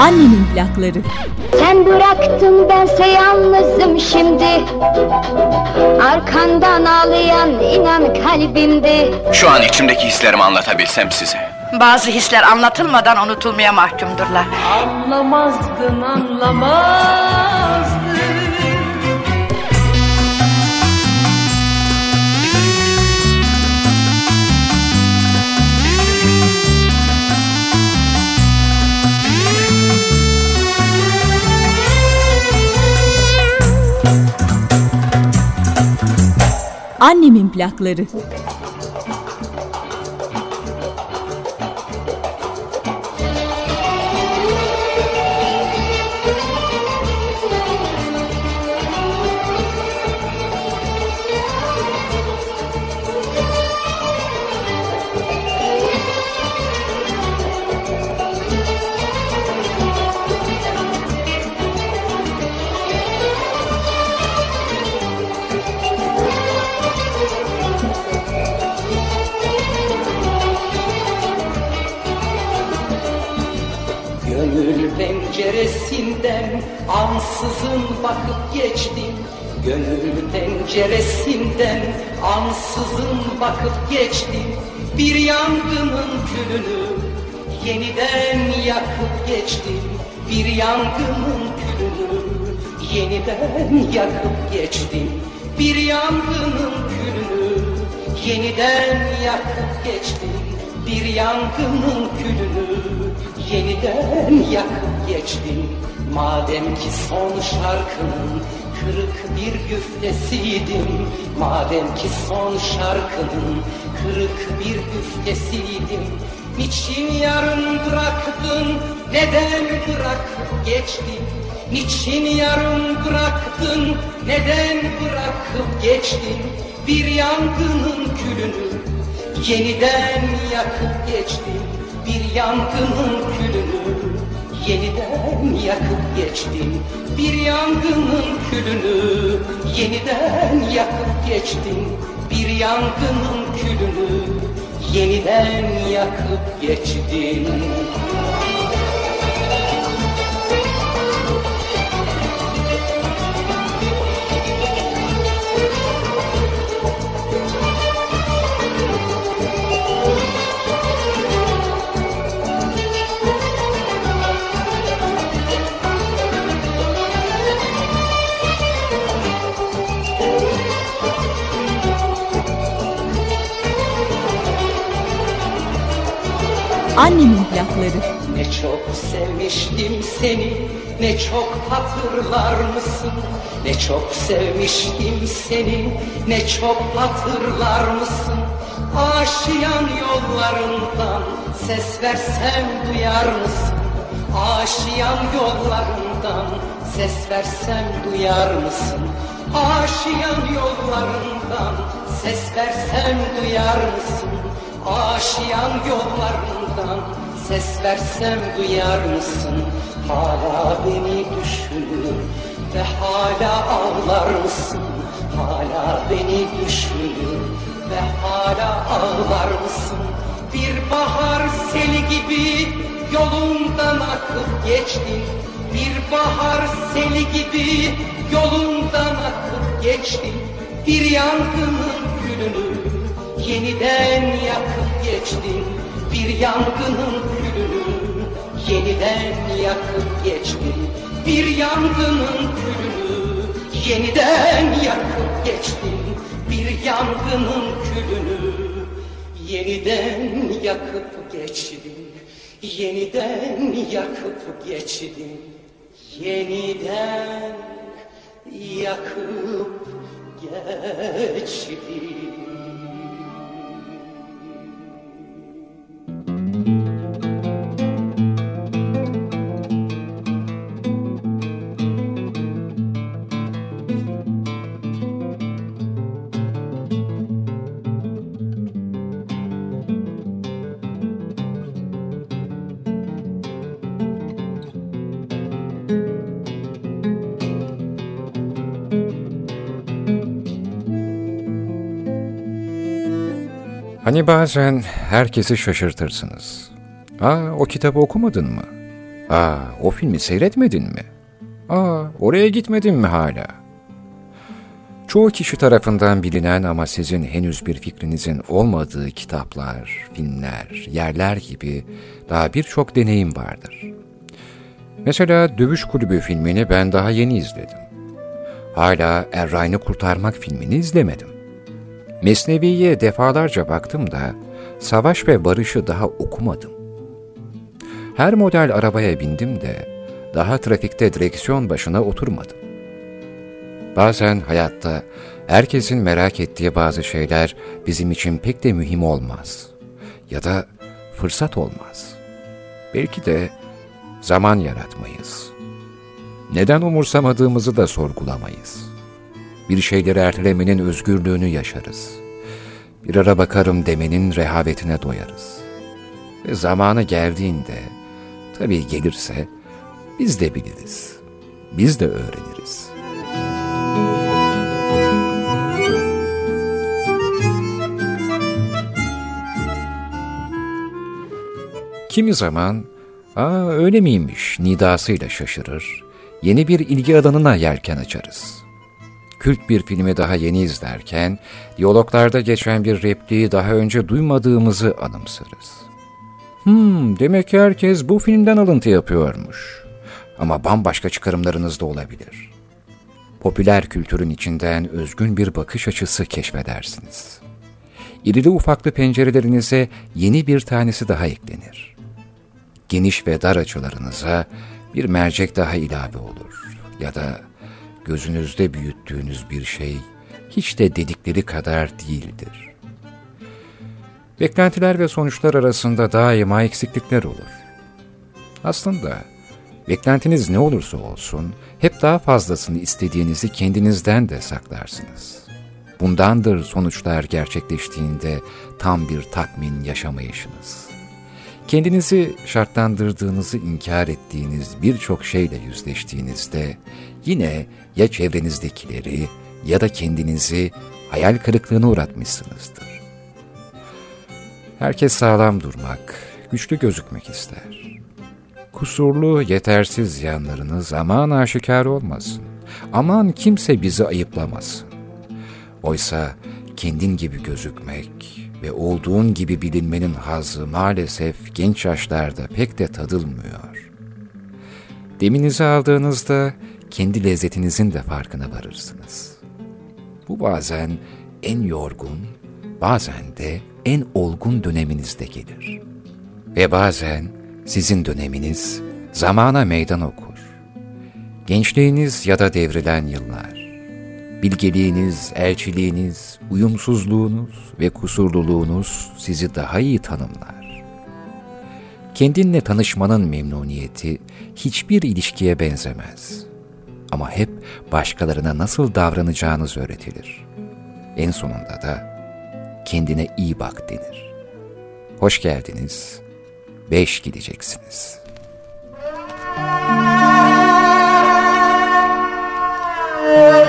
Annemin plakları. Sen bıraktın bense yalnızım şimdi Arkandan ağlayan inan kalbimde Şu an içimdeki hislerimi anlatabilsem size. Bazı hisler anlatılmadan unutulmaya mahkumdurlar. Anlamazdın anlamazdın Annemin plakları. Ansızın bakıp geçtim. Gönül penceresinden ansızın bakıp geçtim. Bir yangının külünü yeniden yakıp geçtim. Bir yangının külünü yeniden yakıp geçtim. Bir yangının külünü yeniden yakıp geçtim. Bir yangının külünü yeniden yakıp geçtim. Madem ki son şarkının kırık bir güftesiydim Madem ki son şarkının kırık bir güftesiydim Niçin yarım bıraktın, neden bırakıp geçtin Niçin yarım bıraktın, neden bırakıp geçtin Bir yangının külünü yeniden yakıp geçtin bir yangının külünü yeniden yakıp geçtin Bir yangının külünü yeniden yakıp geçtin Bir yangının külünü yeniden yakıp geçtin Annemin plakları. Ne çok sevmiştim seni, ne çok hatırlar mısın? Ne çok sevmiştim seni, ne çok hatırlar mısın? Aşiyan yollarından ses versem duyar mısın? Aşiyan yollarından ses versem duyar mısın? Aşiyan yollarından ses versem duyar mısın? Aşiyan yollarından ses versem duyar mısın? Hala beni düşünür ve hala ağlar mısın? Hala beni düşünür ve hala ağlar mısın? Bir bahar seli gibi yolundan akıp geçtin Bir bahar seli gibi yolundan akıp geçtin Bir yangının külünü yeniden yakıp geçtin Bir yangının külünü. Yeniden yakıp geçtin Bir yangının külünü. Yeniden yakıp geçtin Bir yangının külünü. Yeniden yakıp geçtin Yeniden yakıp geçtin Yeniden yakıp geçtin Hani bazen herkesi şaşırtırsınız. Aa o kitabı okumadın mı? Aa, o filmi seyretmedin mi? Aa, oraya gitmedin mi hala? Çoğu kişi tarafından bilinen ama sizin henüz bir fikrinizin olmadığı kitaplar, filmler, yerler gibi daha birçok deneyim vardır. Mesela Dövüş Kulübü filmini ben daha yeni izledim. Hala Errain'i Kurtarmak filmini izlemedim. Mesnevi'ye defalarca baktım da Savaş ve Barış'ı daha okumadım. Her model arabaya bindim de daha trafikte direksiyon başına oturmadım. Bazen hayatta herkesin merak ettiği bazı şeyler bizim için pek de mühim olmaz. Ya da fırsat olmaz. Belki de zaman yaratmayız. Neden umursamadığımızı da sorgulamayız. Bir şeyleri ertelemenin özgürlüğünü yaşarız. Bir ara bakarım demenin rehavetine doyarız. Ve zamanı geldiğinde, tabii gelirse, biz de biliriz. Biz de öğreniriz. Kimi zaman, ''Aa öyle miymiş?'' nidasıyla şaşırır, yeni bir ilgi alanına yelken açarız. Kült bir filmi daha yeni izlerken, diyaloglarda geçen bir repliği daha önce duymadığımızı anımsarız. Hmm, demek ki herkes bu filmden alıntı yapıyormuş. Ama bambaşka çıkarımlarınız da olabilir. Popüler kültürün içinden özgün bir bakış açısı keşfedersiniz. İrili ufaklı pencerelerinize yeni bir tanesi daha eklenir. Geniş ve dar açılarınıza bir mercek daha ilave olur. Ya da gözünüzde büyüttüğünüz bir şey hiç de dedikleri kadar değildir. Beklentiler ve sonuçlar arasında daima eksiklikler olur. Aslında beklentiniz ne olursa olsun hep daha fazlasını istediğinizi kendinizden de saklarsınız. Bundandır sonuçlar gerçekleştiğinde tam bir tatmin yaşamayışınız. Kendinizi şartlandırdığınızı inkar ettiğiniz birçok şeyle yüzleştiğinizde yine ya çevrenizdekileri ya da kendinizi hayal kırıklığına uğratmışsınızdır. Herkes sağlam durmak, güçlü gözükmek ister. Kusurlu, yetersiz yanlarınız aman aşikar olmasın. Aman kimse bizi ayıplamasın. Oysa kendin gibi gözükmek ve olduğun gibi bilinmenin hazı maalesef genç yaşlarda pek de tadılmıyor. Deminizi aldığınızda kendi lezzetinizin de farkına varırsınız. Bu bazen en yorgun, bazen de en olgun döneminizde gelir. Ve bazen sizin döneminiz zamana meydan okur. Gençliğiniz ya da devrilen yıllar, bilgeliğiniz, elçiliğiniz, uyumsuzluğunuz ve kusurluluğunuz sizi daha iyi tanımlar. Kendinle tanışmanın memnuniyeti hiçbir ilişkiye benzemez. Ama hep başkalarına nasıl davranacağınız öğretilir. En sonunda da kendine iyi bak denir. Hoş geldiniz, beş gideceksiniz.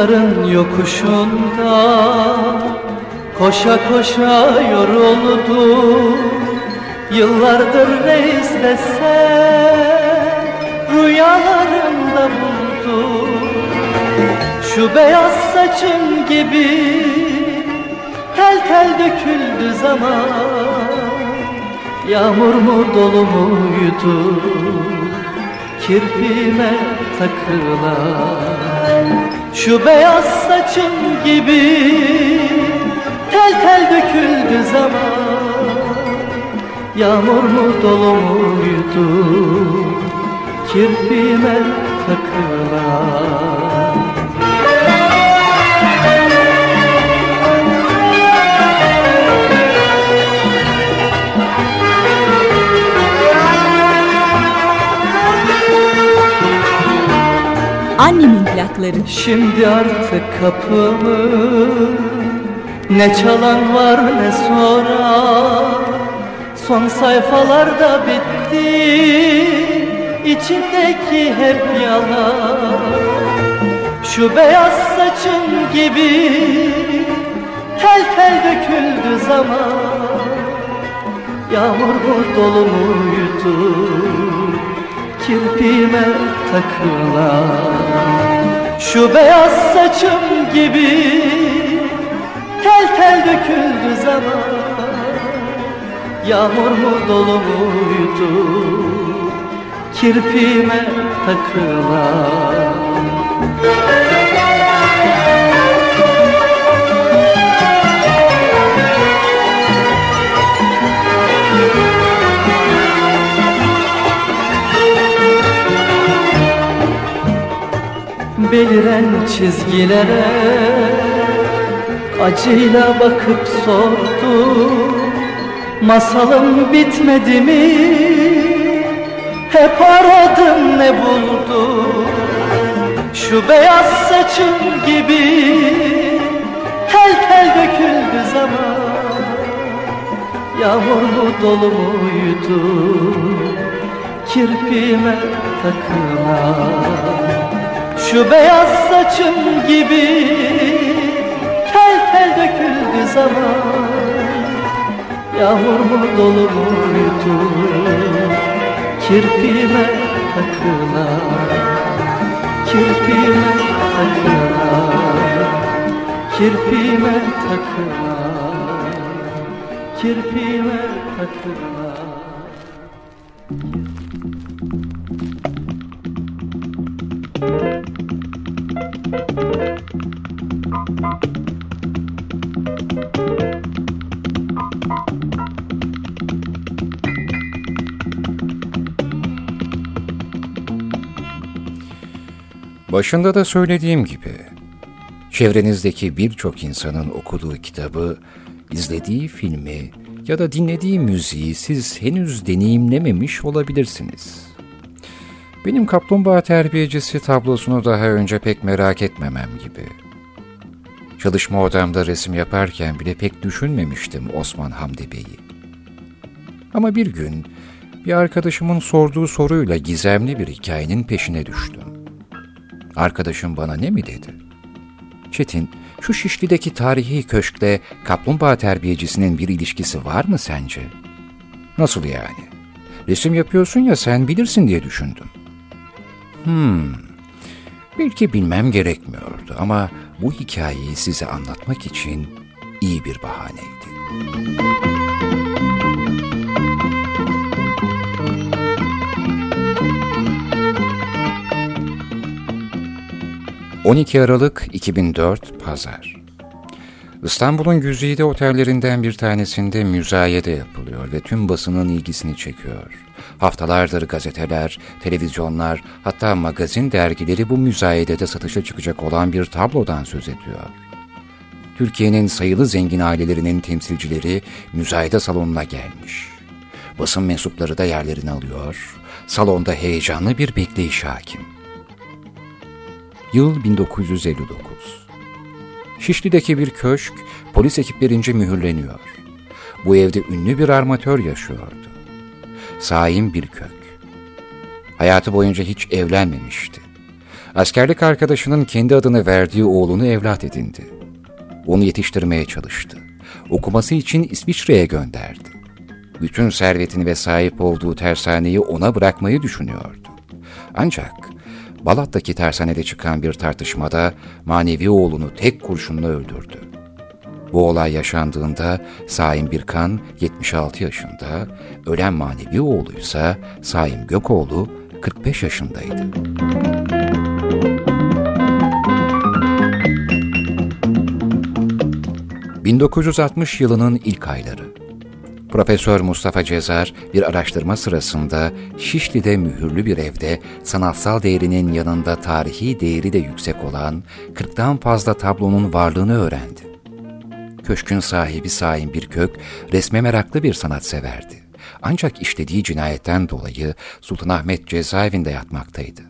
Yolların yokuşunda Koşa koşa yoruldu Yıllardır ne istesen Rüyalarında buldu Şu beyaz saçın gibi Tel tel döküldü zaman. Yağmur mu dolu muydu kirpime takılan Şu beyaz saçım gibi tel tel döküldü zaman. Yağmur mu dolu muydu kirpime takılan Plakları. Şimdi artık kapımı ne çalan var ne soran. Son sayfalarda bitti içindeki hep yalan. Şu beyaz saçın gibi tel tel döküldü zaman. Yağmur mu dolu muydu kirpime takılan Şu beyaz saçım gibi tel tel döküldü zaman. Yağmur mu dolu muydu kirpime takılan Beliren çizgilere acıyla bakıp sordu Masalım bitmedi mi? Hep aradım ne buldum Şu beyaz saçım gibi Tel tel döküldü zaman. Yağmur mu dolu muydu Kirpime takılan Şu beyaz saçım gibi Tel tel döküldü zaman. Yağmur mu dolu muydu Kirpime takılan Kirpime takılan Kirpime takılan Kirpime takılan Başında da söylediğim gibi, çevrenizdeki birçok insanın okuduğu kitabı, izlediği filmi ya da dinlediği müziği siz henüz deneyimlememiş olabilirsiniz. Benim kaplumbağa terbiyecisi tablosunu daha önce pek merak etmemem gibi. Çalışma odamda resim yaparken bile pek düşünmemiştim Osman Hamdi Bey'i. Ama bir gün bir arkadaşımın sorduğu soruyla gizemli bir hikayenin peşine düştüm. Arkadaşım bana ne mi dedi? Çetin, şu Şişli'deki tarihi köşkle kaplumbağa terbiyecisinin bir ilişkisi var mı sence? Nasıl yani? Resim yapıyorsun ya sen bilirsin diye düşündüm. Hmm, belki bilmem gerekmiyordu ama bu hikayeyi size anlatmak için iyi bir bahaneydi. 12 Aralık 2004 Pazar İstanbul'un güzide otellerinden bir tanesinde müzayede yapılıyor ve tüm basının ilgisini çekiyor. Haftalardır gazeteler, televizyonlar, hatta magazin dergileri bu müzayedede satışa çıkacak olan bir tablodan söz ediyor. Türkiye'nin sayılı zengin ailelerinin temsilcileri müzayede salonuna gelmiş. Basın mensupları da yerlerini alıyor. Salonda heyecanlı bir bekleyiş hakim. Yıl 1959. Şişli'deki bir köşk polis ekiplerince mühürleniyor. Bu evde ünlü bir armatör yaşıyordu. Saim bir kök. Hayatı boyunca hiç evlenmemişti. Askerlik arkadaşının kendi adını verdiği oğlunu evlat edindi. Onu yetiştirmeye çalıştı. Okuması için İsviçre'ye gönderdi. Bütün servetini ve sahip olduğu tersaneyi ona bırakmayı düşünüyordu. Ancak Balat'taki tersanede çıkan bir tartışmada manevi oğlunu tek kurşunla öldürdü. Bu olay yaşandığında Saim Birkan 76 yaşında, ölen manevi oğluysa Saim Gökoğlu 45 yaşındaydı. 1960 yılının ilk ayları. Profesör Mustafa Cezar bir araştırma sırasında Şişli'de mühürlü bir evde sanatsal değerinin yanında tarihi değeri de yüksek olan 40'tan fazla tablonun varlığını öğrendi. Köşkün sahibi Saim Birkök resme meraklı bir sanatseverdi. Ancak işlediği cinayetten dolayı Sultanahmet cezaevinde yatmaktaydı.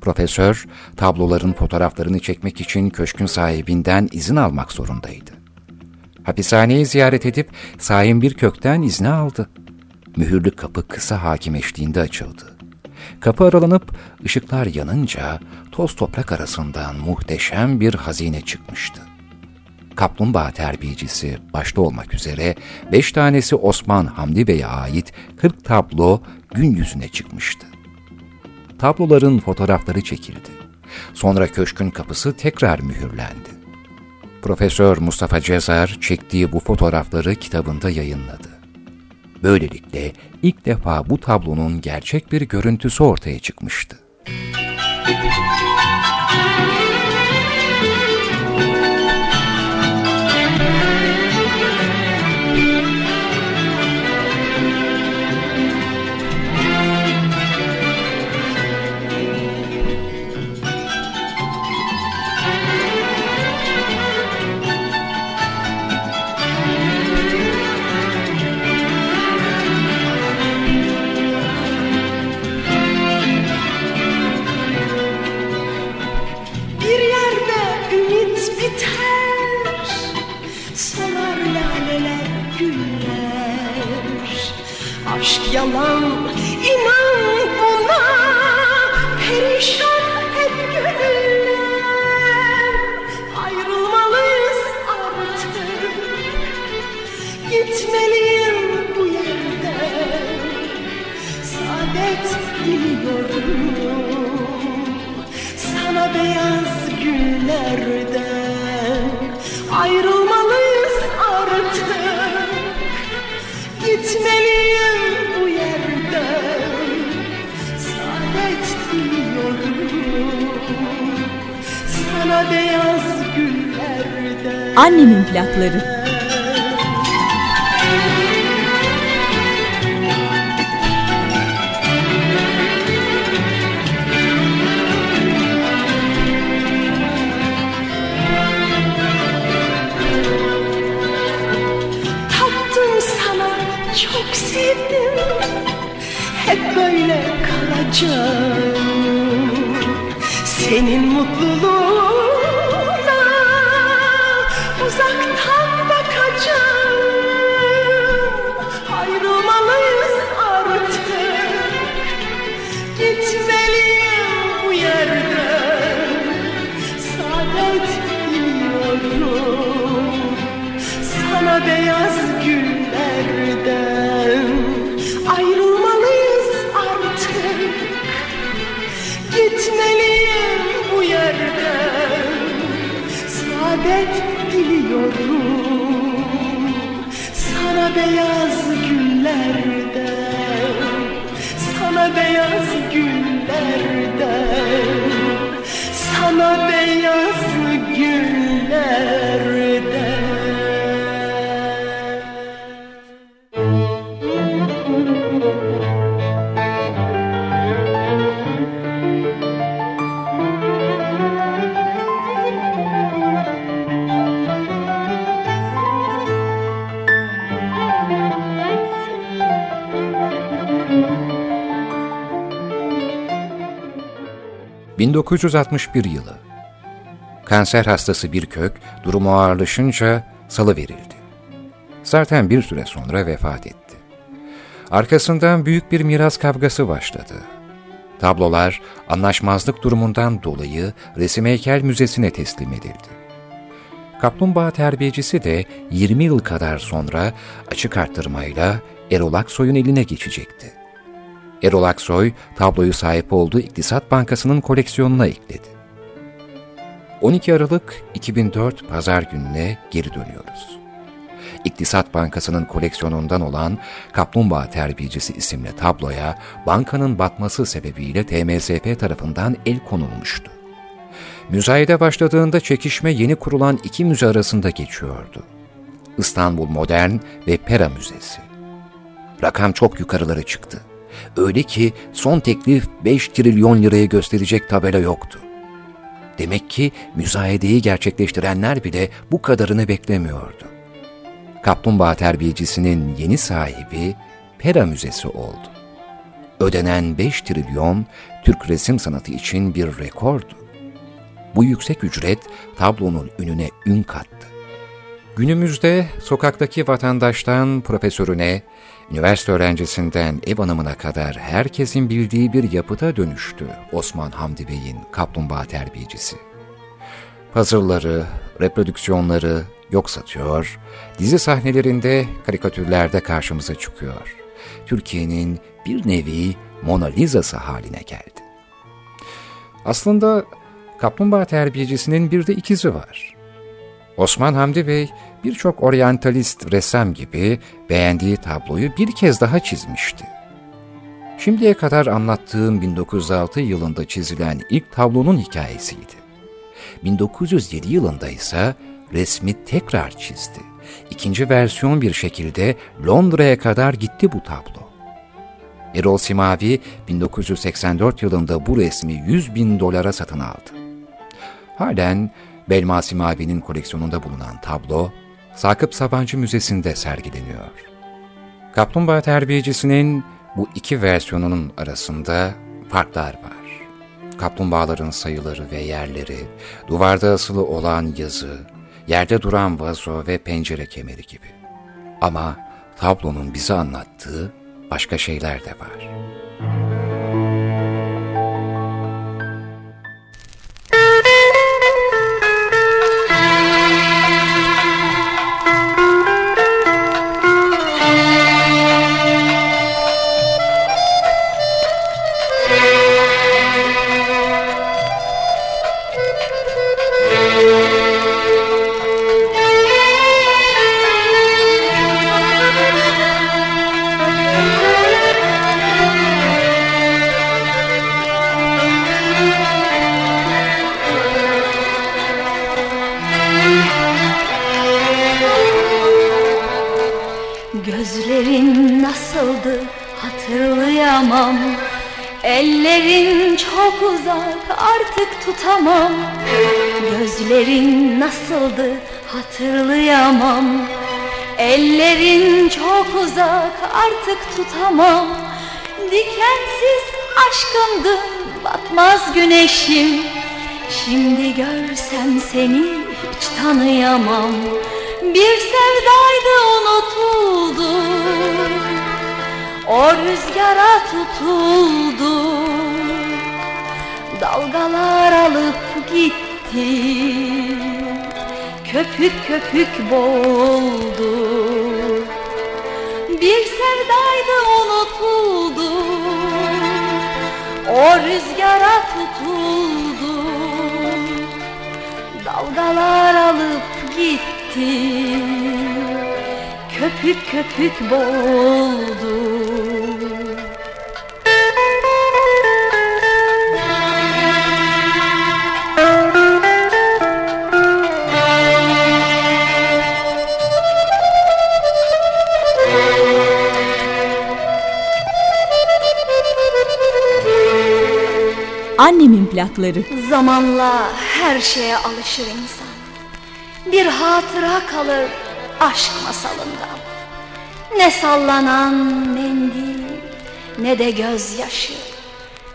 Profesör, tabloların fotoğraflarını çekmek için köşkün sahibinden izin almak zorundaydı. Hapishaneyi ziyaret edip Saim bir kökten izni aldı. Mühürlü kapı kısa hakim eşliğinde açıldı. Kapı aralanıp ışıklar yanınca toz toprak arasından muhteşem bir hazine çıkmıştı. Kaplumbağa terbiyecisi başta olmak üzere beş tanesi Osman Hamdi Bey'e ait 40 tablo gün yüzüne çıkmıştı. Tabloların fotoğrafları çekildi. Sonra köşkün kapısı tekrar mühürlendi. Profesör Mustafa Cezar çektiği bu fotoğrafları kitabında yayınladı. Böylelikle ilk defa bu tablonun gerçek bir görüntüsü ortaya çıkmıştı. yalan beyaz güllerden Ayrılmalıyız artık. Gitmeliyim bu yerden. Saadet diliyorum Sana beyaz güllerden. Sana beyaz güllerden. Sana beyaz güllerden 1961 yılı. Kanser hastası bir kök durumu ağırlaşınca salı verildi. Zaten bir süre sonra vefat etti. Arkasından büyük bir miras kavgası başladı. Tablolar anlaşmazlık durumundan dolayı Resim Heykel Müzesi'ne teslim edildi. Kaplumbağa terbiyecisi de 20 yıl kadar sonra açık arttırmayla Erol Aksoy'un eline geçecekti. Erol Aksoy, tabloyu sahip olduğu İktisat Bankası'nın koleksiyonuna ekledi. 12 Aralık 2004 Pazar gününe geri dönüyoruz. İktisat Bankası'nın koleksiyonundan olan Kaplumbağa Terbiyecisi isimli tabloya bankanın batması sebebiyle TMSF tarafından el konulmuştu. Müzayede başladığında çekişme yeni kurulan iki müze arasında geçiyordu. İstanbul Modern ve Pera Müzesi. Rakam çok yukarılara çıktı. Öyle ki son teklif 5 trilyon liraya gösterecek tabela yoktu. Demek ki müzayedeyi gerçekleştirenler bile bu kadarını beklemiyordu. Kaplumbağa terbiyecisinin yeni sahibi Pera Müzesi oldu. Ödenen 5 trilyon Türk resim sanatı için bir rekordu. Bu yüksek ücret tablonun ününe ün kattı. Günümüzde sokaktaki vatandaştan profesörüne, üniversite öğrencisinden ev hanımına kadar herkesin bildiği bir yapıda dönüştü Osman Hamdi Bey'in kaplumbağa terbiyecisi. Puzzle'ları, reprodüksiyonları yok satıyor, dizi sahnelerinde, karikatürlerde karşımıza çıkıyor. Türkiye'nin bir nevi Mona Lisa'sı haline geldi. Aslında kaplumbağa terbiyecisinin bir de ikizi var. Osman Hamdi Bey birçok oryantalist ressam gibi beğendiği tabloyu bir kez daha çizmişti. Şimdiye kadar anlattığım 1906 yılında çizilen ilk tablonun hikayesiydi. 1907 yılında ise resmi tekrar çizdi. İkinci versiyon bir şekilde Londra'ya kadar gitti bu tablo. Erol Simavi 1984 yılında bu resmi 100 bin dolara satın aldı. Halen Belma Simavi'nin koleksiyonunda bulunan tablo, Sakıp Sabancı Müzesi'nde sergileniyor. Kaplumbağa terbiyecisinin bu iki versiyonunun arasında farklar var. Kaplumbağaların sayıları ve yerleri, duvarda asılı olan yazı, yerde duran vazo ve pencere kemeri gibi. Ama tablonun bize anlattığı başka şeyler de var. Tutamam. Dikensiz aşkımdı batmaz güneşim. Şimdi görsem seni hiç tanıyamam. Bir sevdaydı unutuldu O rüzgara tutuldu Dalgalar alıp gitti Köpük köpük boğuldu O rüzgara tutuldu Dalgalar alıp gitti Köpük köpük boğuldu Annemin plakları. Zamanla her şeye alışır insan. Bir hatıra kalır aşk masalından Ne sallanan mendil ne de gözyaşı.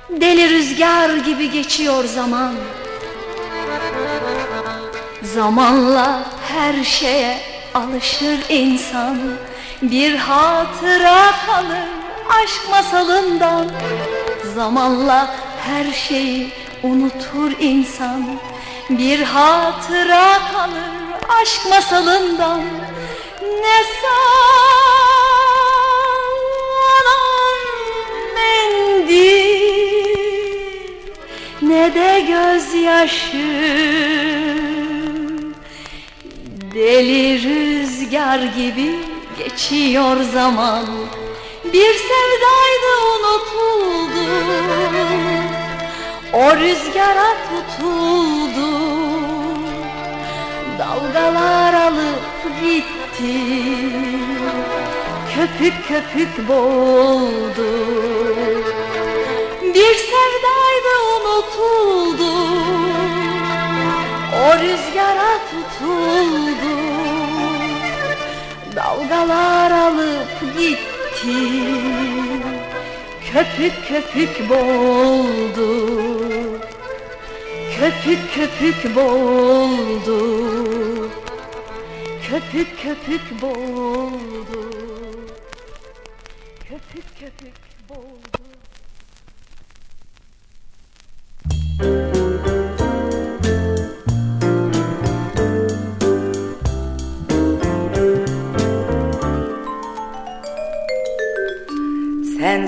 Deli rüzgar gibi geçiyor zaman. Zamanla her şeye alışır insan. Bir hatıra kalır aşk masalından. Zamanla her şeyi unutur insan. Bir hatıra kalır aşk masalından. Ne sallanan mendil Ne de gözyaşı. Deli rüzgar gibi geçiyor zaman. Bir sevdaydı unutuldu O rüzgara tutuldu. Dalgalar alıp gitti. Köpük köpük boğuldu. Bir sevdaydı unutuldu. O rüzgara tutuldu. Dalgalar alıp gitti Köpük köpük boğuldu. Köpük köpük boğuldu. Köpük köpük boğuldu. Köpük köpük boğuldu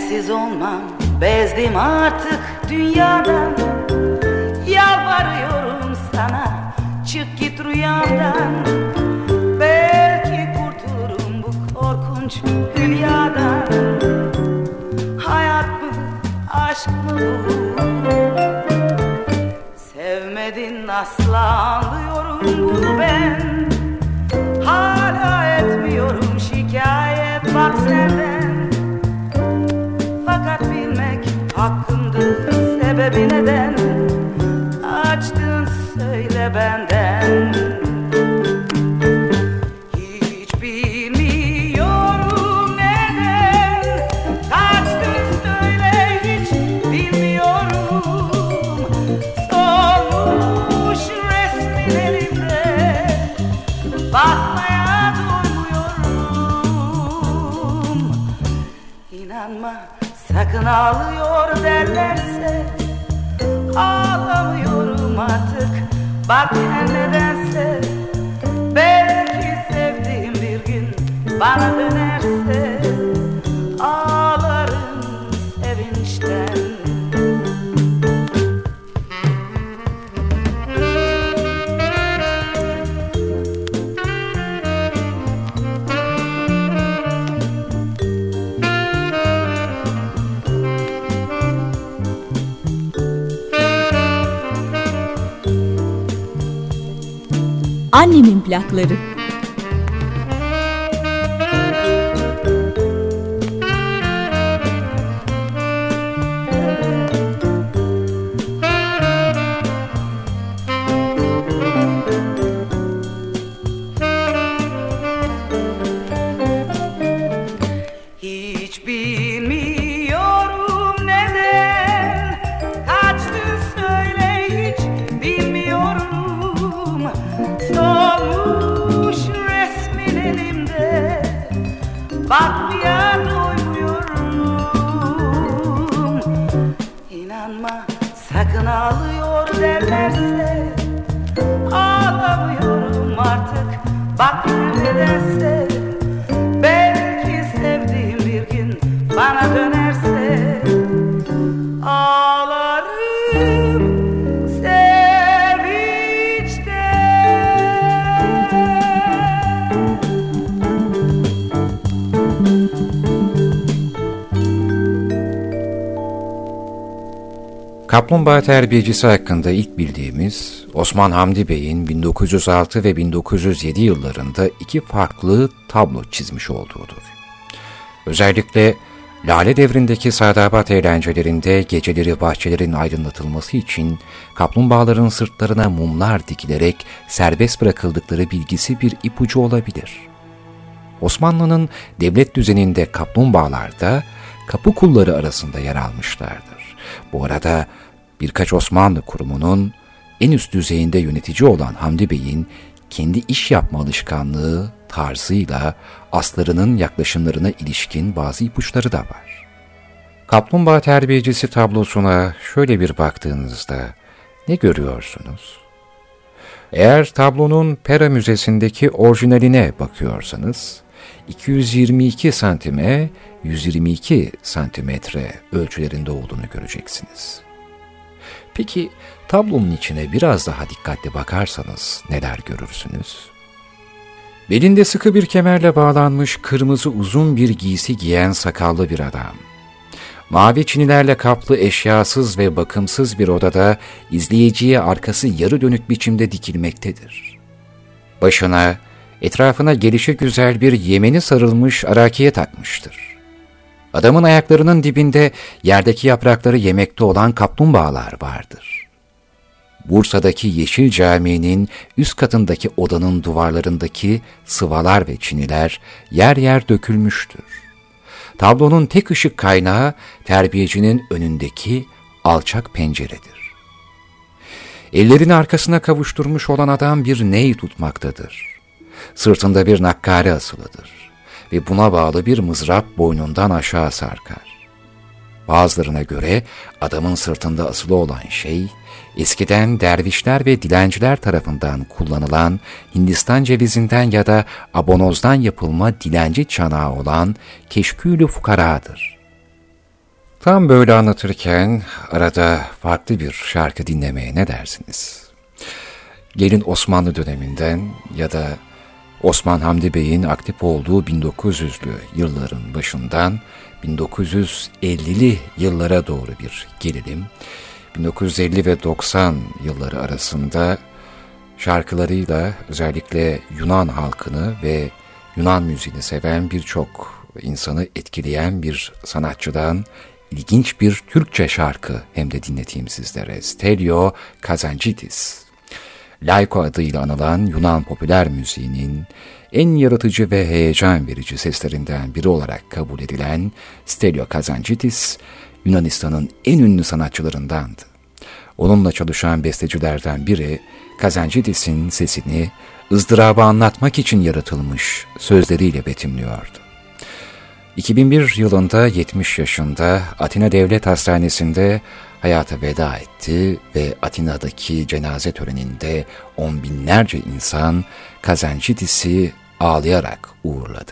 Sensiz olmam. Bezdim artık dünyadan. Yalvarıyorum sana çık git rüyamdan. Belki kurtulurum bu korkunç hülyadan Hayat mı aşk mı bu? Sevmedin asla anlıyorum bunu ben. Hala etmiyorum şikayet. Bak senden sebebi neden bak her nedense Belki sevdiğim bir gün bana dönerse Annemin plakları. Kaplumbağa terbiyecisi hakkında ilk bildiğimiz Osman Hamdi Bey'in 1906 ve 1907 yıllarında iki farklı tablo çizmiş olduğudur. Özellikle Lale devrindeki sadabat eğlencelerinde geceleri bahçelerin aydınlatılması için kaplumbağaların sırtlarına mumlar dikilerek serbest bırakıldıkları bilgisi bir ipucu olabilir. Osmanlı'nın devlet düzeninde kaplumbağalar da kapı kulları arasında yer almışlardır. Bu arada birkaç Osmanlı kurumunun en üst düzeyinde yönetici olan Hamdi Bey'in kendi iş yapma alışkanlığı, tarzıyla aslarının yaklaşımlarına ilişkin bazı ipuçları da var. Kaplumbağa terbiyecisi tablosuna şöyle bir baktığınızda ne görüyorsunuz? Eğer tablonun Pera Müzesi'ndeki orijinaline bakıyorsanız, 222 santime 122 santimetre ölçülerinde olduğunu göreceksiniz. Peki tablonun içine biraz daha dikkatli bakarsanız neler görürsünüz? Belinde sıkı bir kemerle bağlanmış kırmızı uzun bir giysi giyen sakallı bir adam. Mavi çinilerle kaplı eşyasız ve bakımsız bir odada izleyiciye arkası yarı dönük biçimde dikilmektedir. Başına, etrafına gelişi güzel bir yemeni sarılmış arakiye takmıştır. Adamın ayaklarının dibinde yerdeki yaprakları yemekte olan kaplumbağalar vardır. Bursa'daki Yeşil Camii'nin üst katındaki odanın duvarlarındaki sıvalar ve çiniler yer yer dökülmüştür. Tablonun tek ışık kaynağı terbiyecinin önündeki alçak penceredir. Ellerini arkasına kavuşturmuş olan adam bir ney tutmaktadır. Sırtında bir nakkare asılıdır ve buna bağlı bir mızrap boynundan aşağı sarkar. Bazılarına göre adamın sırtında asılı olan şey, eskiden dervişler ve dilenciler tarafından kullanılan Hindistan cevizinden ya da abonozdan yapılma dilenci çanağı olan keşkülü fukaradır. Tam böyle anlatırken arada farklı bir şarkı dinlemeye ne dersiniz? Gelin Osmanlı döneminden ya da Osman Hamdi Bey'in aktif olduğu 1900'lü yılların başından 1950'li yıllara doğru bir gelelim. 1950 ve 90 yılları arasında şarkılarıyla özellikle Yunan halkını ve Yunan müziğini seven birçok insanı etkileyen bir sanatçıdan ilginç bir Türkçe şarkı hem de dinleteyim sizlere. Stelio Kazancidis. Laiko adıyla anılan Yunan popüler müziğinin en yaratıcı ve heyecan verici seslerinden biri olarak kabul edilen Stelio Kazancidis, Yunanistan'ın en ünlü sanatçılarındandı. Onunla çalışan bestecilerden biri, Kazancidis'in sesini ızdırabı anlatmak için yaratılmış sözleriyle betimliyordu. 2001 yılında 70 yaşında Atina Devlet Hastanesi'nde hayata veda etti ve Atina'daki cenaze töreninde on binlerce insan Kazancidis'i ağlayarak uğurladı.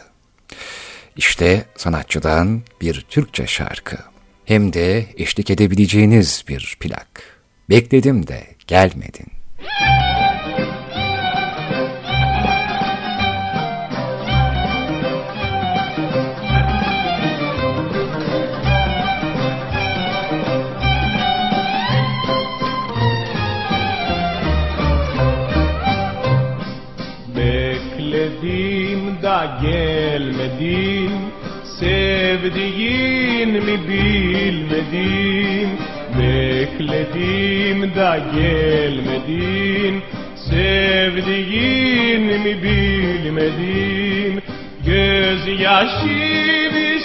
İşte sanatçıdan bir Türkçe şarkı, hem de eşlik edebileceğiniz bir plak. Bekledim de gelmedin. Bilmedin Bekledim da gelmedin. Sevdiğin mi bilmedim Gözyaşımı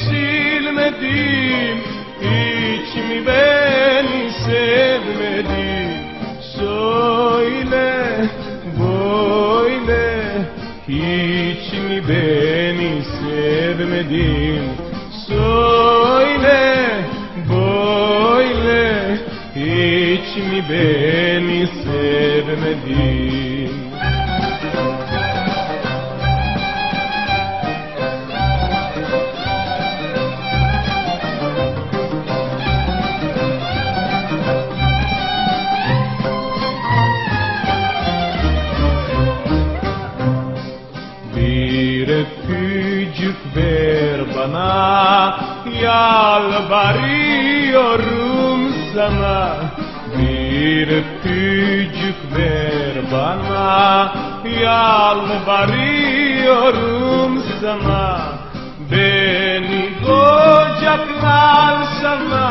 silmedim. Hiç mi beni sevmedin Söyle böyle Hiç mi beni sevmedin beni sevmedin. Bir öpücük ver Yalvarıyorum sana Bir öpücük ver bana Yalvarıyorum sana. Beni kucaklar sana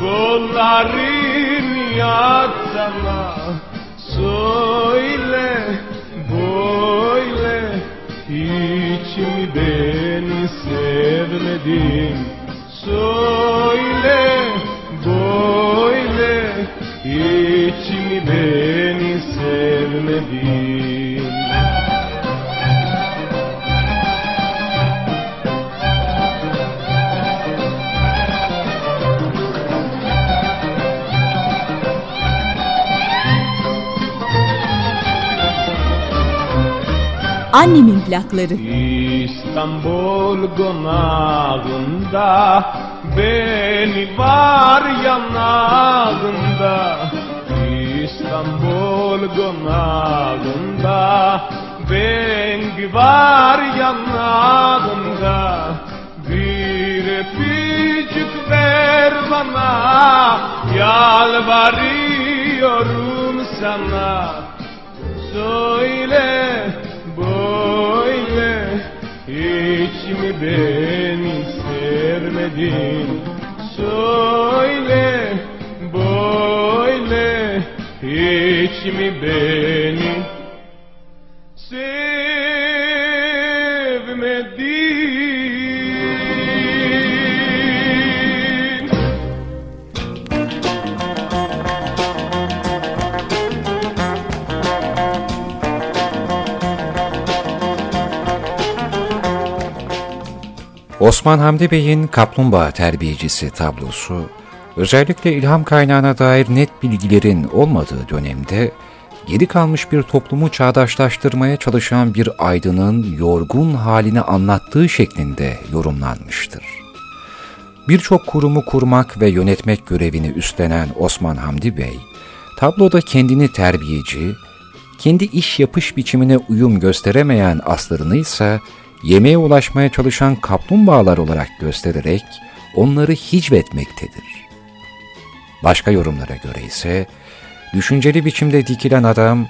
Kolların yatsana Annemin plakları. İstanbul konağında beni var yanağında. İstanbul konağında Bengi var yanlarında Bir öpücük ver bana Yalvarıyorum sana. Söyle mi beni sevmedin Söyle böyle Hiç mi beni sevmedin Osman Hamdi Bey'in Kaplumbağa Terbiyecisi tablosu, özellikle ilham kaynağına dair net bilgilerin olmadığı dönemde, geri kalmış bir toplumu çağdaşlaştırmaya çalışan bir aydının yorgun halini anlattığı şeklinde yorumlanmıştır. Birçok kurumu kurmak ve yönetmek görevini üstlenen Osman Hamdi Bey, tabloda kendini terbiyeci, kendi iş yapış biçimine uyum gösteremeyen aslarını ise yemeğe ulaşmaya çalışan kaplumbağalar olarak göstererek onları hicvetmektedir. Başka yorumlara göre ise düşünceli biçimde dikilen adam,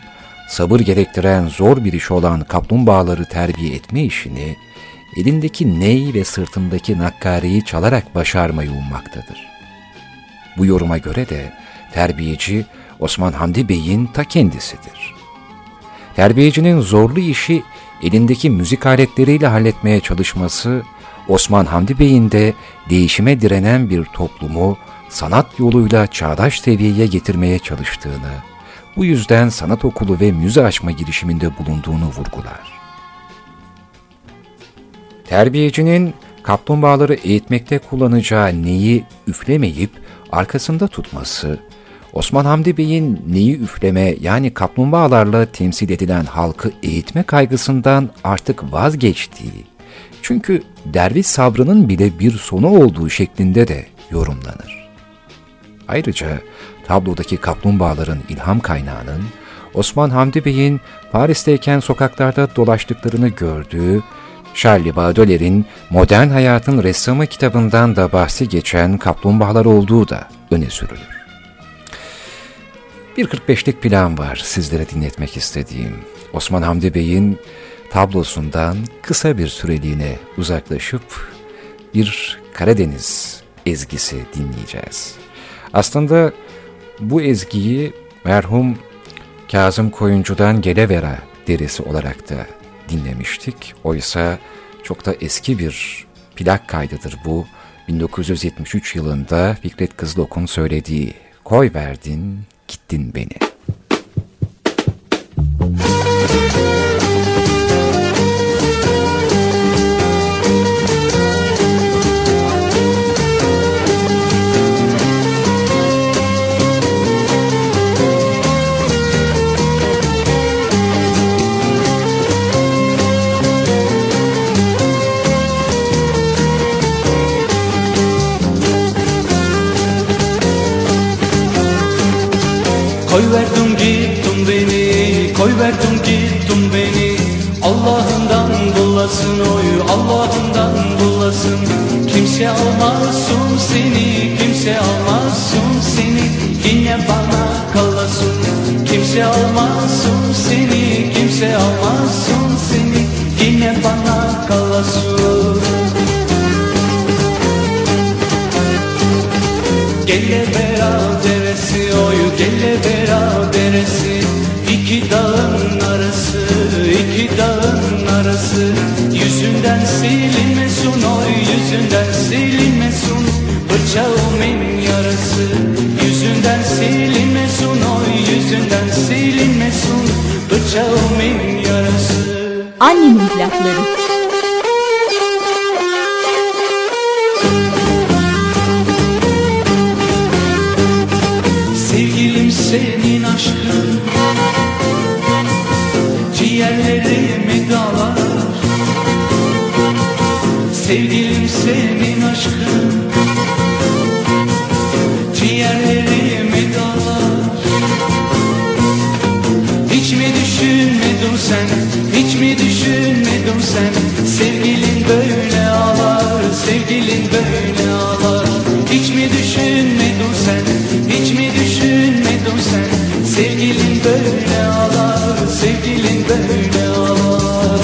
sabır gerektiren zor bir iş olan kaplumbağaları terbiye etme işini, elindeki ney ve sırtındaki nakkareyi çalarak başarmayı ummaktadır. Bu yoruma göre de terbiyeci Osman Hamdi Bey'in ta kendisidir. Terbiyecinin zorlu işi elindeki müzik aletleriyle halletmeye çalışması, Osman Hamdi Bey'in de değişime direnen bir toplumu sanat yoluyla çağdaş seviyeye getirmeye çalıştığını, bu yüzden sanat okulu ve müze açma girişiminde bulunduğunu vurgular. Terbiyecinin kaplumbağaları eğitmekte kullanacağı neyi üflemeyip arkasında tutması, Osman Hamdi Bey'in neyi üfleme yani kaplumbağalarla temsil edilen halkı eğitme kaygısından artık vazgeçtiği, çünkü derviş sabrının bile bir sonu olduğu şeklinde de yorumlanır. Ayrıca tablodaki kaplumbağaların ilham kaynağının Osman Hamdi Bey'in Paris'teyken sokaklarda dolaştıklarını gördüğü Charlie Baudelaire'in Modern Hayatın Ressamı kitabından da bahsi geçen kaplumbağalar olduğu da öne sürülür. Bir 45'lik plan var sizlere dinletmek istediğim. Osman Hamdi Bey'in tablosundan kısa bir süreliğine uzaklaşıp bir Karadeniz ezgisi dinleyeceğiz. Aslında bu ezgiyi merhum Kazım Koyuncu'dan Gelevera derisi olarak da dinlemiştik. Oysa çok da eski bir plak kaydıdır bu. 1973 yılında Fikret Kızılok'un söylediği Koy verdin, gittin beni. Koy verdin gittin beni, koy verdin gittin beni. Allah'ından bulasın oy, Allah'ından bulasın Kimse almasın seni, kimse almasın seni. Yine bana kalasın Kimse almasın seni, kimse almasın seni. Yine bana kalasın Yüzünden silinmesin oy yüzünden silinmesin Bıçağımın yarası Yüzünden silinmesin oy yüzünden silinmesin Bıçağımın yarası. Annemin plakları. Böyle ağlar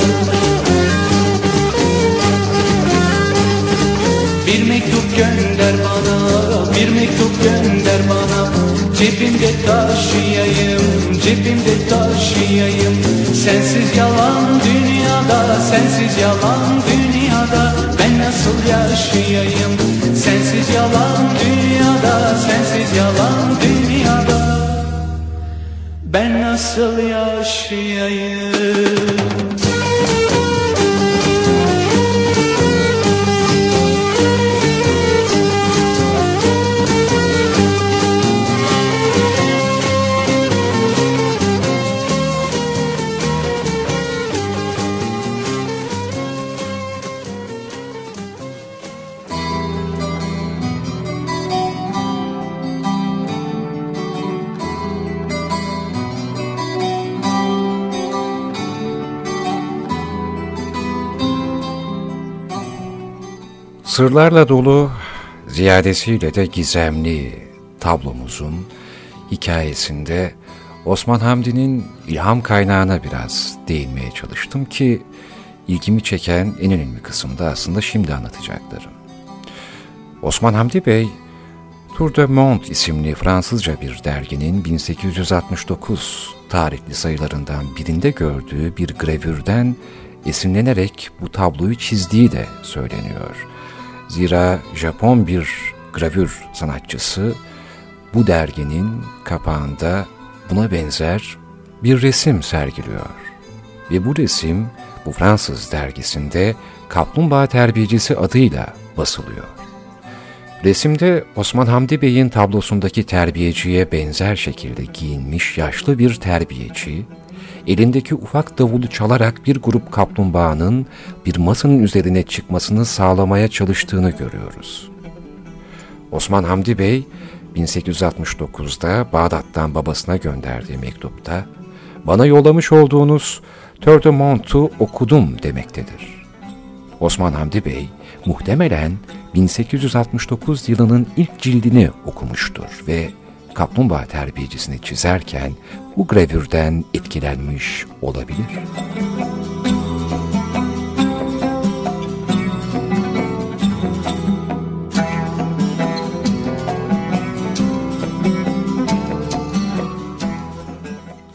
Bir mektup gönder bana Bir mektup gönder bana. Cebimde taşıyayım Cebimde taşıyayım. Sensiz yalan dünyada Sensiz yalan dünyada. Ben nasıl yaşayayım? Sensiz yalan dünyada Sensiz yalan dünyada Ben nasıl yaşayayım Sırlarla dolu, ziyadesiyle de gizemli tablomuzun hikayesinde Osman Hamdi'nin ilham kaynağına biraz değinmeye çalıştım ki ilgimi çeken en önemli kısımda aslında şimdi anlatacaklarım. Osman Hamdi Bey, Tour de Monde isimli Fransızca bir derginin 1869 tarihli sayılarından birinde gördüğü bir gravürden esinlenerek bu tabloyu çizdiği de söyleniyor. Zira Japon bir gravür sanatçısı bu derginin kapağında buna benzer bir resim sergiliyor. Ve bu resim bu Fransız dergisinde Kaplumbağa Terbiyecisi adıyla basılıyor. Resimde Osman Hamdi Bey'in tablosundaki terbiyeciye benzer şekilde giyinmiş yaşlı bir terbiyeci, elindeki ufak davulu çalarak bir grup kaplumbağanın bir masanın üzerine çıkmasını sağlamaya çalıştığını görüyoruz. Osman Hamdi Bey, 1869'da Bağdat'tan babasına gönderdiği mektupta, bana yollamış olduğunuz Tör de Montu okudum demektedir. Osman Hamdi Bey, muhtemelen 1869 yılının ilk cildini okumuştur ve kaplumbağa terbiyecisini çizerken bu gravürden etkilenmiş olabilir.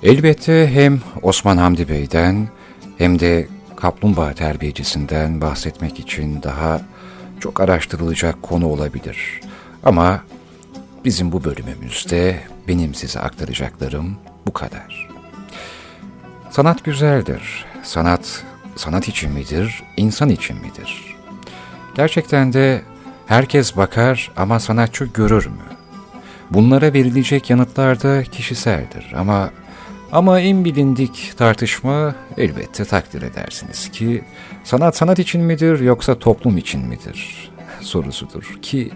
Elbette hem Osman Hamdi Bey'den hem de kaplumbağa terbiyecisinden bahsetmek için daha çok araştırılacak konu olabilir. Ama bizim bu bölümümüzde benim size aktaracaklarım bu kadar. Sanat güzeldir. Sanat, sanat için midir, insan için midir? Gerçekten de herkes bakar ama sanatçı görür mü? Bunlara verilecek yanıtlar da kişiseldir ama ama en bilindik tartışma elbette takdir edersiniz ki sanat sanat için midir yoksa toplum için midir sorusudur ki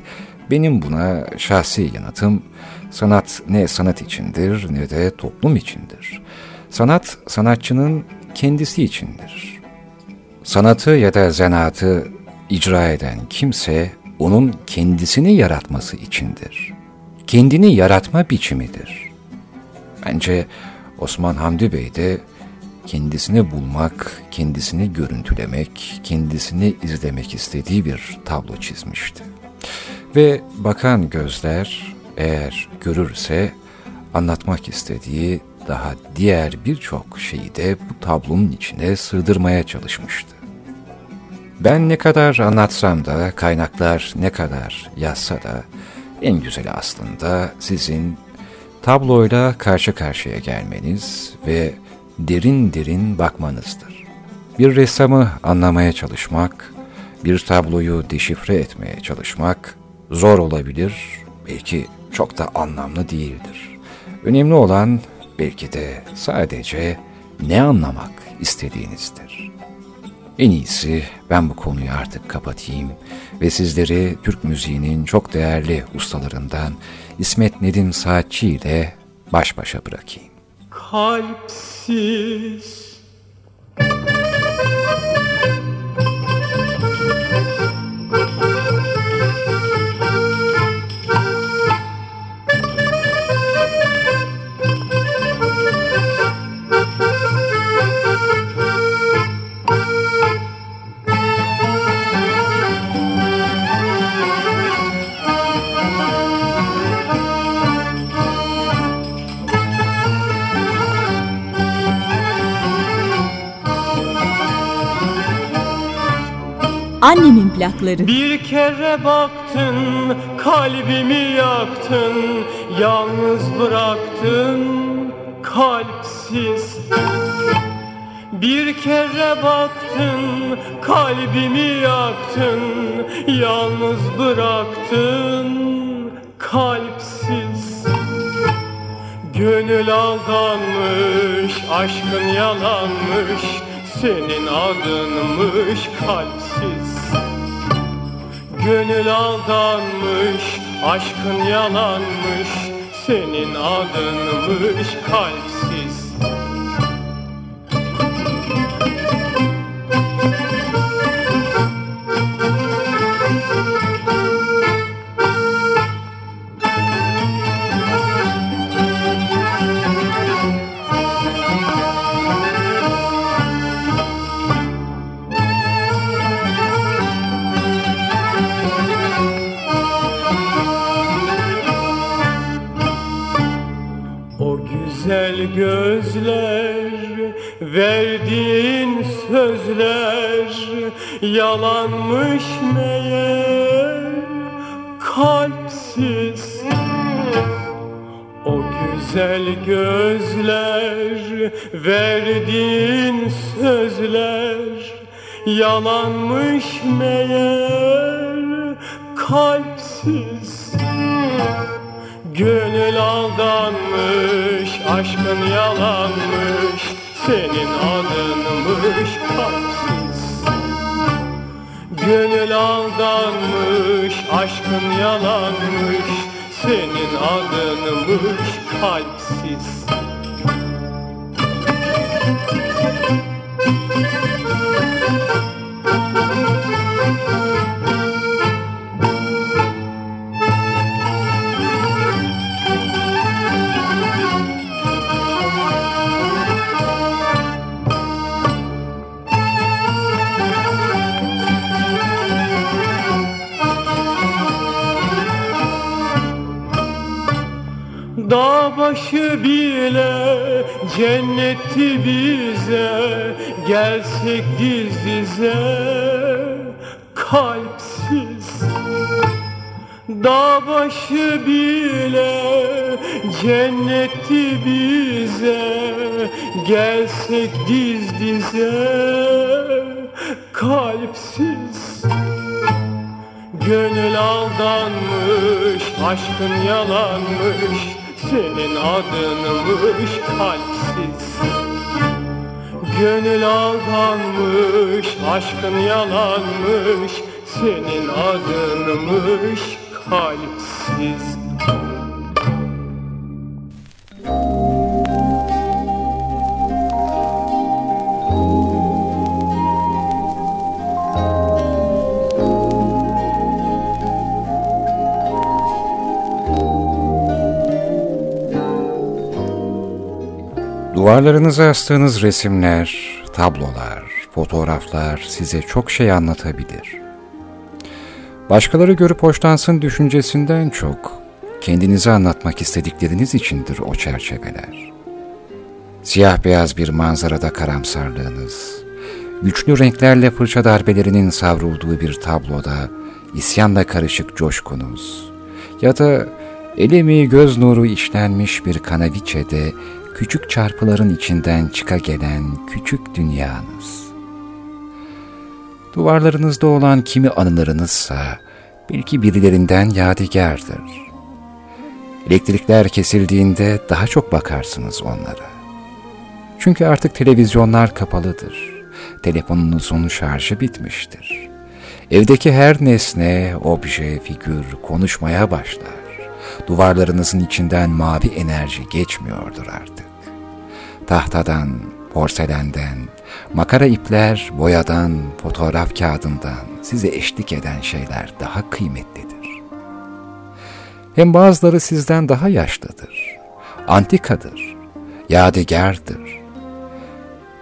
benim buna şahsi yanıtım sanat ne sanat içindir ne de toplum içindir. Sanat sanatçının kendisi içindir. Sanatı ya da zanaatı icra eden kimse onun kendisini yaratması içindir. Kendini yaratma biçimidir. Bence Osman Hamdi Bey de kendisini bulmak, kendisini görüntülemek, kendisini izlemek istediği bir tablo çizmişti. Ve bakan gözler eğer görürse anlatmak istediği daha diğer birçok şeyi de bu tablonun içine sığdırmaya çalışmıştı. Ben ne kadar anlatsam da, kaynaklar ne kadar yazsa da, en güzeli aslında sizin tabloyla karşı karşıya gelmeniz ve derin derin bakmanızdır. Bir ressamı anlamaya çalışmak, bir tabloyu deşifre etmeye çalışmak zor olabilir, belki çok da anlamlı değildir. Önemli olan belki de sadece ne anlamak istediğinizdir. En iyisi ben bu konuyu artık kapatayım ve sizleri Türk müziğinin çok değerli ustalarından İsmet Nedim Saatçi ile baş başa bırakayım. Kalpsiz Annemin plakları. Bir kere baktın, kalbimi yaktın, yalnız bıraktın, kalpsiz. Bir kere baktın, kalbimi yaktın, yalnız bıraktın, kalpsiz. Gönül aldanmış, aşkın yalanmış, senin adınmış kalpsiz. Gönül aldanmış, aşkın yalanmış, senin adınmış kalpsiz. Yalanmış meğer kalpsiz. Gönül aldanmış, aşkın yalanmış, senin adınmış kalpsiz. Gönül aldanmış, aşkın yalanmış, senin adınmış kalpsiz. Dağ başı bile cennetti bize Gelsek diz dize kalpsiz. Dağ başı bile cennetti bize Gelsek diz dize kalpsiz. Gönül aldanmış, aşkın yalanmış, senin adınmış kalpsiz. Gönül aldanmış, aşkın yalanmış, senin adınmış kalpsiz. Duvarlarınıza astığınız resimler, tablolar, fotoğraflar size çok şey anlatabilir. Başkaları görüp hoşlansın düşüncesinden çok kendinize anlatmak istedikleriniz içindir o çerçeveler. Siyah beyaz bir manzarada karamsarlığınız, güçlü renklerle fırça darbelerinin savrulduğu bir tabloda isyanla karışık coşkunuz ya da elemi göz nuru işlenmiş bir kanaviçede küçük çarpıların içinden çıka gelen küçük dünyanız. Duvarlarınızda olan kimi anılarınızsa belki birilerinden yadigardır. Elektrikler kesildiğinde daha çok bakarsınız onlara. Çünkü artık televizyonlar kapalıdır. Telefonunuzun şarjı bitmiştir. Evdeki her nesne, obje, figür konuşmaya başlar. Duvarlarınızın içinden mavi enerji geçmiyordur artık. Tahtadan, porselenden, makara ipler, boyadan, fotoğraf kağıdından size eşlik eden şeyler daha kıymetlidir. Hem bazıları sizden daha yaşlıdır, antikadır, yadigardır.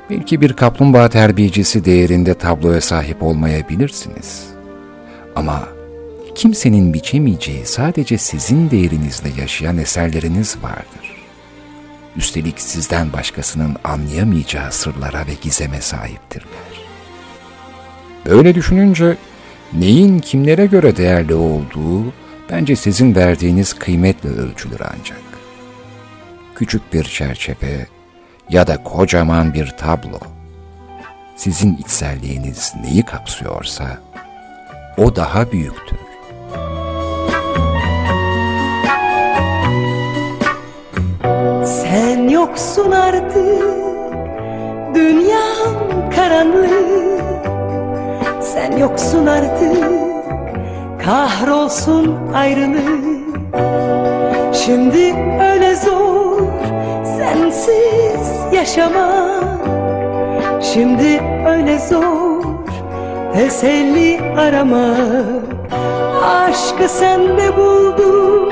Belki bir kaplumbağa terbiyecisi değerinde tabloya sahip olmayabilirsiniz. Ama kimsenin biçemeyeceği sadece sizin değerinizle yaşayan eserleriniz vardır. Üstelik sizden başkasının anlayamayacağı sırlara ve gizeme sahiptirler. Böyle düşününce Neyin kimlere göre değerli olduğu bence sizin verdiğiniz kıymetle ölçülür ancak. Küçük bir çerçeve ya da kocaman bir tablo. Sizin içselliğiniz neyi kapsıyorsa o daha büyüktür. Sen yoksun artık. Dünyam karanlık. Sen yoksun artık. Kahrolsun ayrılık Şimdi öyle zor. Sensiz yaşamak Şimdi öyle zor. Teselli aramak. Aşkı sende buldum.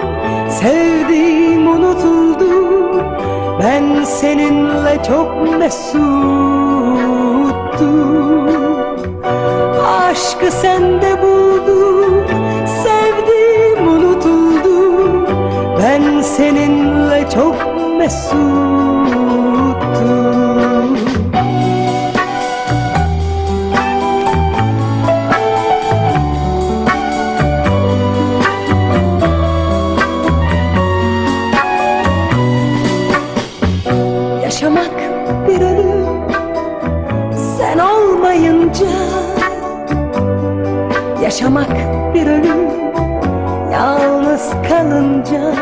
Sevdiğim unutuldu Ben seninle çok mesuttum. Aşkı sende buldum Sevdiğim unutuldu Ben seninle çok mesuttum Yaşamak bir ölüm. Yalnız kalınca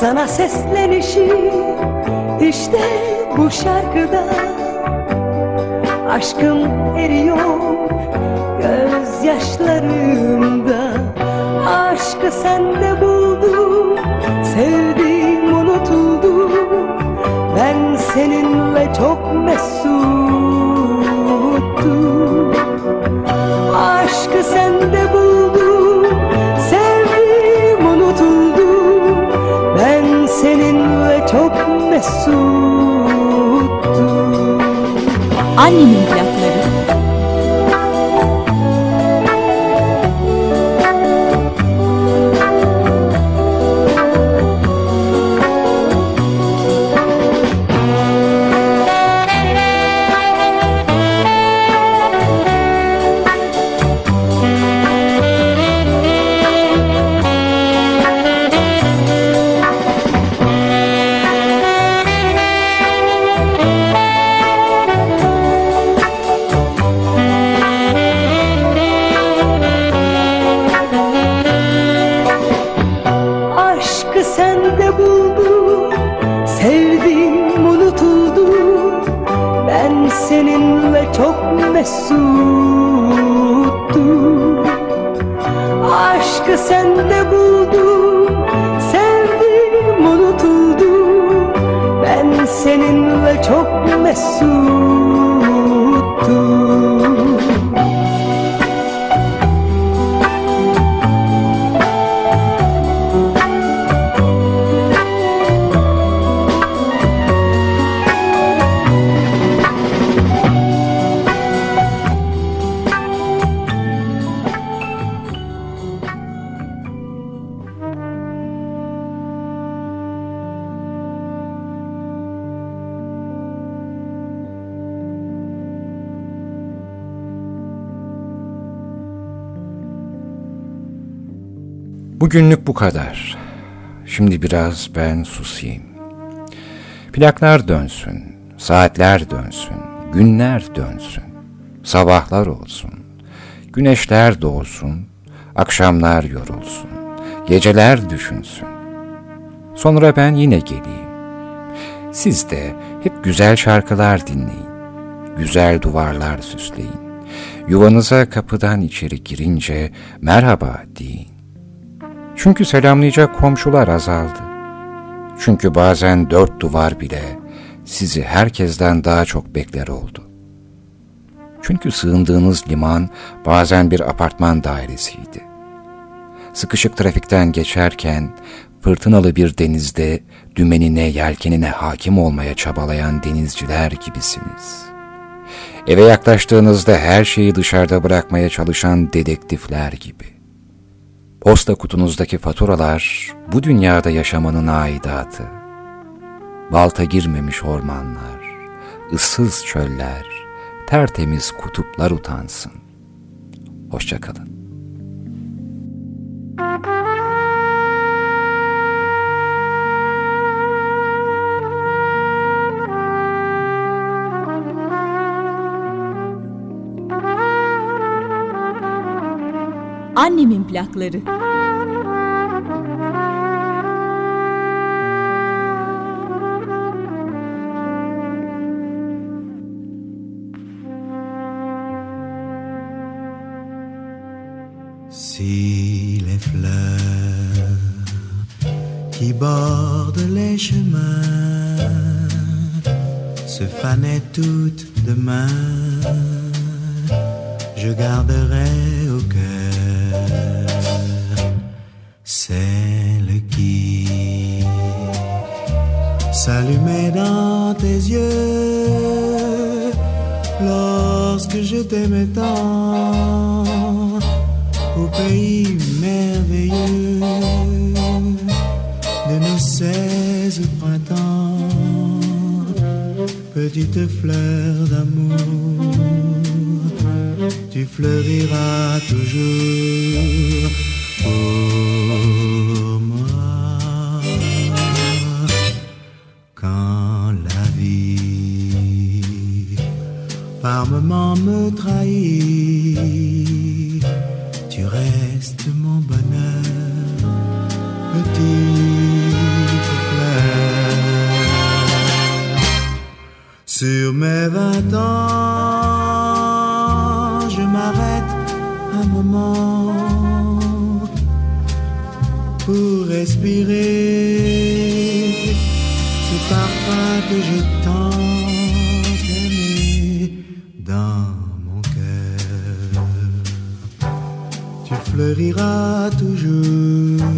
Sana seslenişim işte bu şarkıda. Aşkım eriyor gözyaşlarımda Aşkı sende buldum Annemin mesuttum Aşkı sende buldum Sevdiğim unutuldu Ben seninle çok mesuttum Bugünlük bu kadar. Şimdi biraz ben susayım. Plaklar dönsün, saatler dönsün, günler dönsün. Sabahlar olsun, güneşler doğsun, akşamlar yorulsun, geceler düşünsün. Sonra ben yine geleyim. Siz de hep güzel şarkılar dinleyin, güzel duvarlar süsleyin. Yuvanıza kapıdan içeri girince merhaba deyin. Çünkü selamlayacak komşular azaldı. Çünkü bazen dört duvar bile sizi herkesten daha çok bekler oldu. Çünkü sığındığınız liman bazen bir apartman dairesiydi. Sıkışık trafikten geçerken fırtınalı bir denizde dümenine yelkenine hakim olmaya çabalayan denizciler gibisiniz. Eve yaklaştığınızda her şeyi dışarıda bırakmaya çalışan dedektifler gibi. Posta kutunuzdaki faturalar bu dünyada yaşamanın aidatı. Balta girmemiş ormanlar, ıssız çöller, tertemiz kutuplar utansın. Hoşçakalın. Annemin plakları. Si les fleurs qui bordent les chemins se fanaient toutes demain, je garderai celle qui s'allumait dans tes yeux lorsque je t'aimais tant. Au pays merveilleux de nos seize printemps, petite fleur d'amour, tu fleuriras toujours. Pour par moments me trahit, tu restes mon bonheur, petite fleur. Sur mes vingt ans, je m'arrête un moment pour respirer ce parfum que j'ai rira toujours.